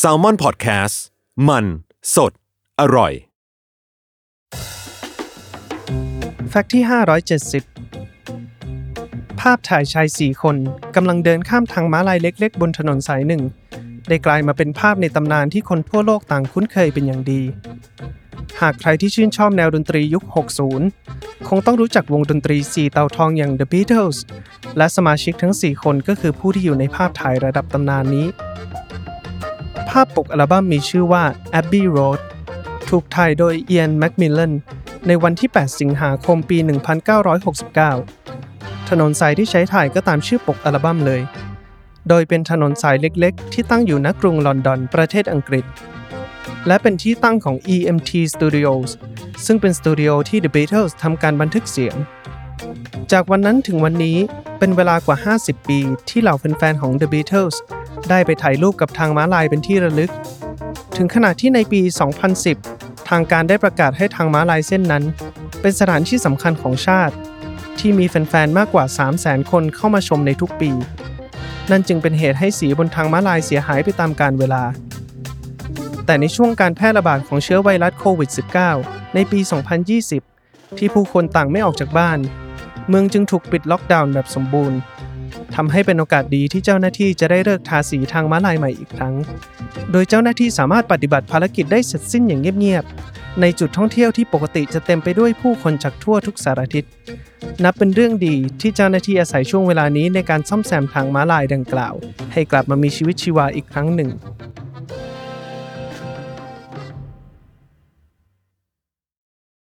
s a l ม o n PODCAST มัน สด อร่อย แฟกต์ที่ 570 ภาพถ่ายชายสี่คนกำลังเดินข้ามทางม้าลายเล็กๆ บนถนนสายหนึ่ง ได้กลายมาเป็นภาพในตำนานที่คนทั่วโลกต่างคุ้นเคยเป็นอย่างดี หากใครที่ชื่นชอบแนวดนตรียุค 60 คงต้องรู้จักวงดนตรีสีเตาทองอย่าง The Beatles และสมาชิกทั้ง 4 คนก็คือผู้ที่อยู่ในภาพถ่ายระดับตำนานนี้ ภาพปกอัลบั้มมีชื่อว่า Abbey Road ถูกถ่ายโดยเอียนแมคมิลลันในวันที่ 8 สิงหาคมปี 1969 ถนนสายที่ใช้ถ่ายก็ตามชื่อปกอัลบั้มเลย โดยเป็นถนนสายเล็กๆ ที่ตั้งอยู่ณกรุงลอนดอน ประเทศอังกฤษ และเป็นที่ตั้งของ EMT Studios ซึ่งเป็นสตูดิโอที่ The Beatles ทำการบันทึกเสียง จากวันนั้นถึงวันนี้เป็นเวลากว่า 50 ปีที่เหล่าแฟนๆของ The Beatles ได้ไปถ่ายรูปกับทางม้าลายเป็นที่ระลึก ถึงขนาดที่ในปี 2010 ทางการได้ประกาศให้ทางม้าลายเส้นนั้น เป็นสถานที่สำคัญของชาติ ที่มีแฟนๆ มากกว่า 300,000 คนเข้ามาชมในทุกปี นั่นจึงเป็นเหตุให้สีบนทางม้าลายเสียหายไปตามกาลเวลา แต่ในช่วงการแพร่ระบาดของเชื้อไวรัสโควิด -19 ในปี 2020 ที่ผู้คนต่างไม่ออกจากบ้าน เมืองจึงถูกปิดล็อกดาวน์แบบสมบูรณ์ทำให้เป็นโอกาสดีที่เจ้าหน้าที่จะได้เลิกทาสีทางม้าลายใหม่อีกครั้ง โดยเจ้าหน้าที่สามารถปฏิบัติภารกิจได้เสร็จสิ้นอย่างเงียบๆ ในจุดท่องเที่ยวที่ปกติจะเต็มไปด้วยผู้คนจากทั่วทุกสารทิศ นับเป็นเรื่องดีที่เจ้าหน้าที่อาศัยช่วงเวลานี้ในการซ่อมแซมทางม้าลายดังกล่าว ให้กลับมามีชีวิตชีวาอีกครั้งหนึ่ง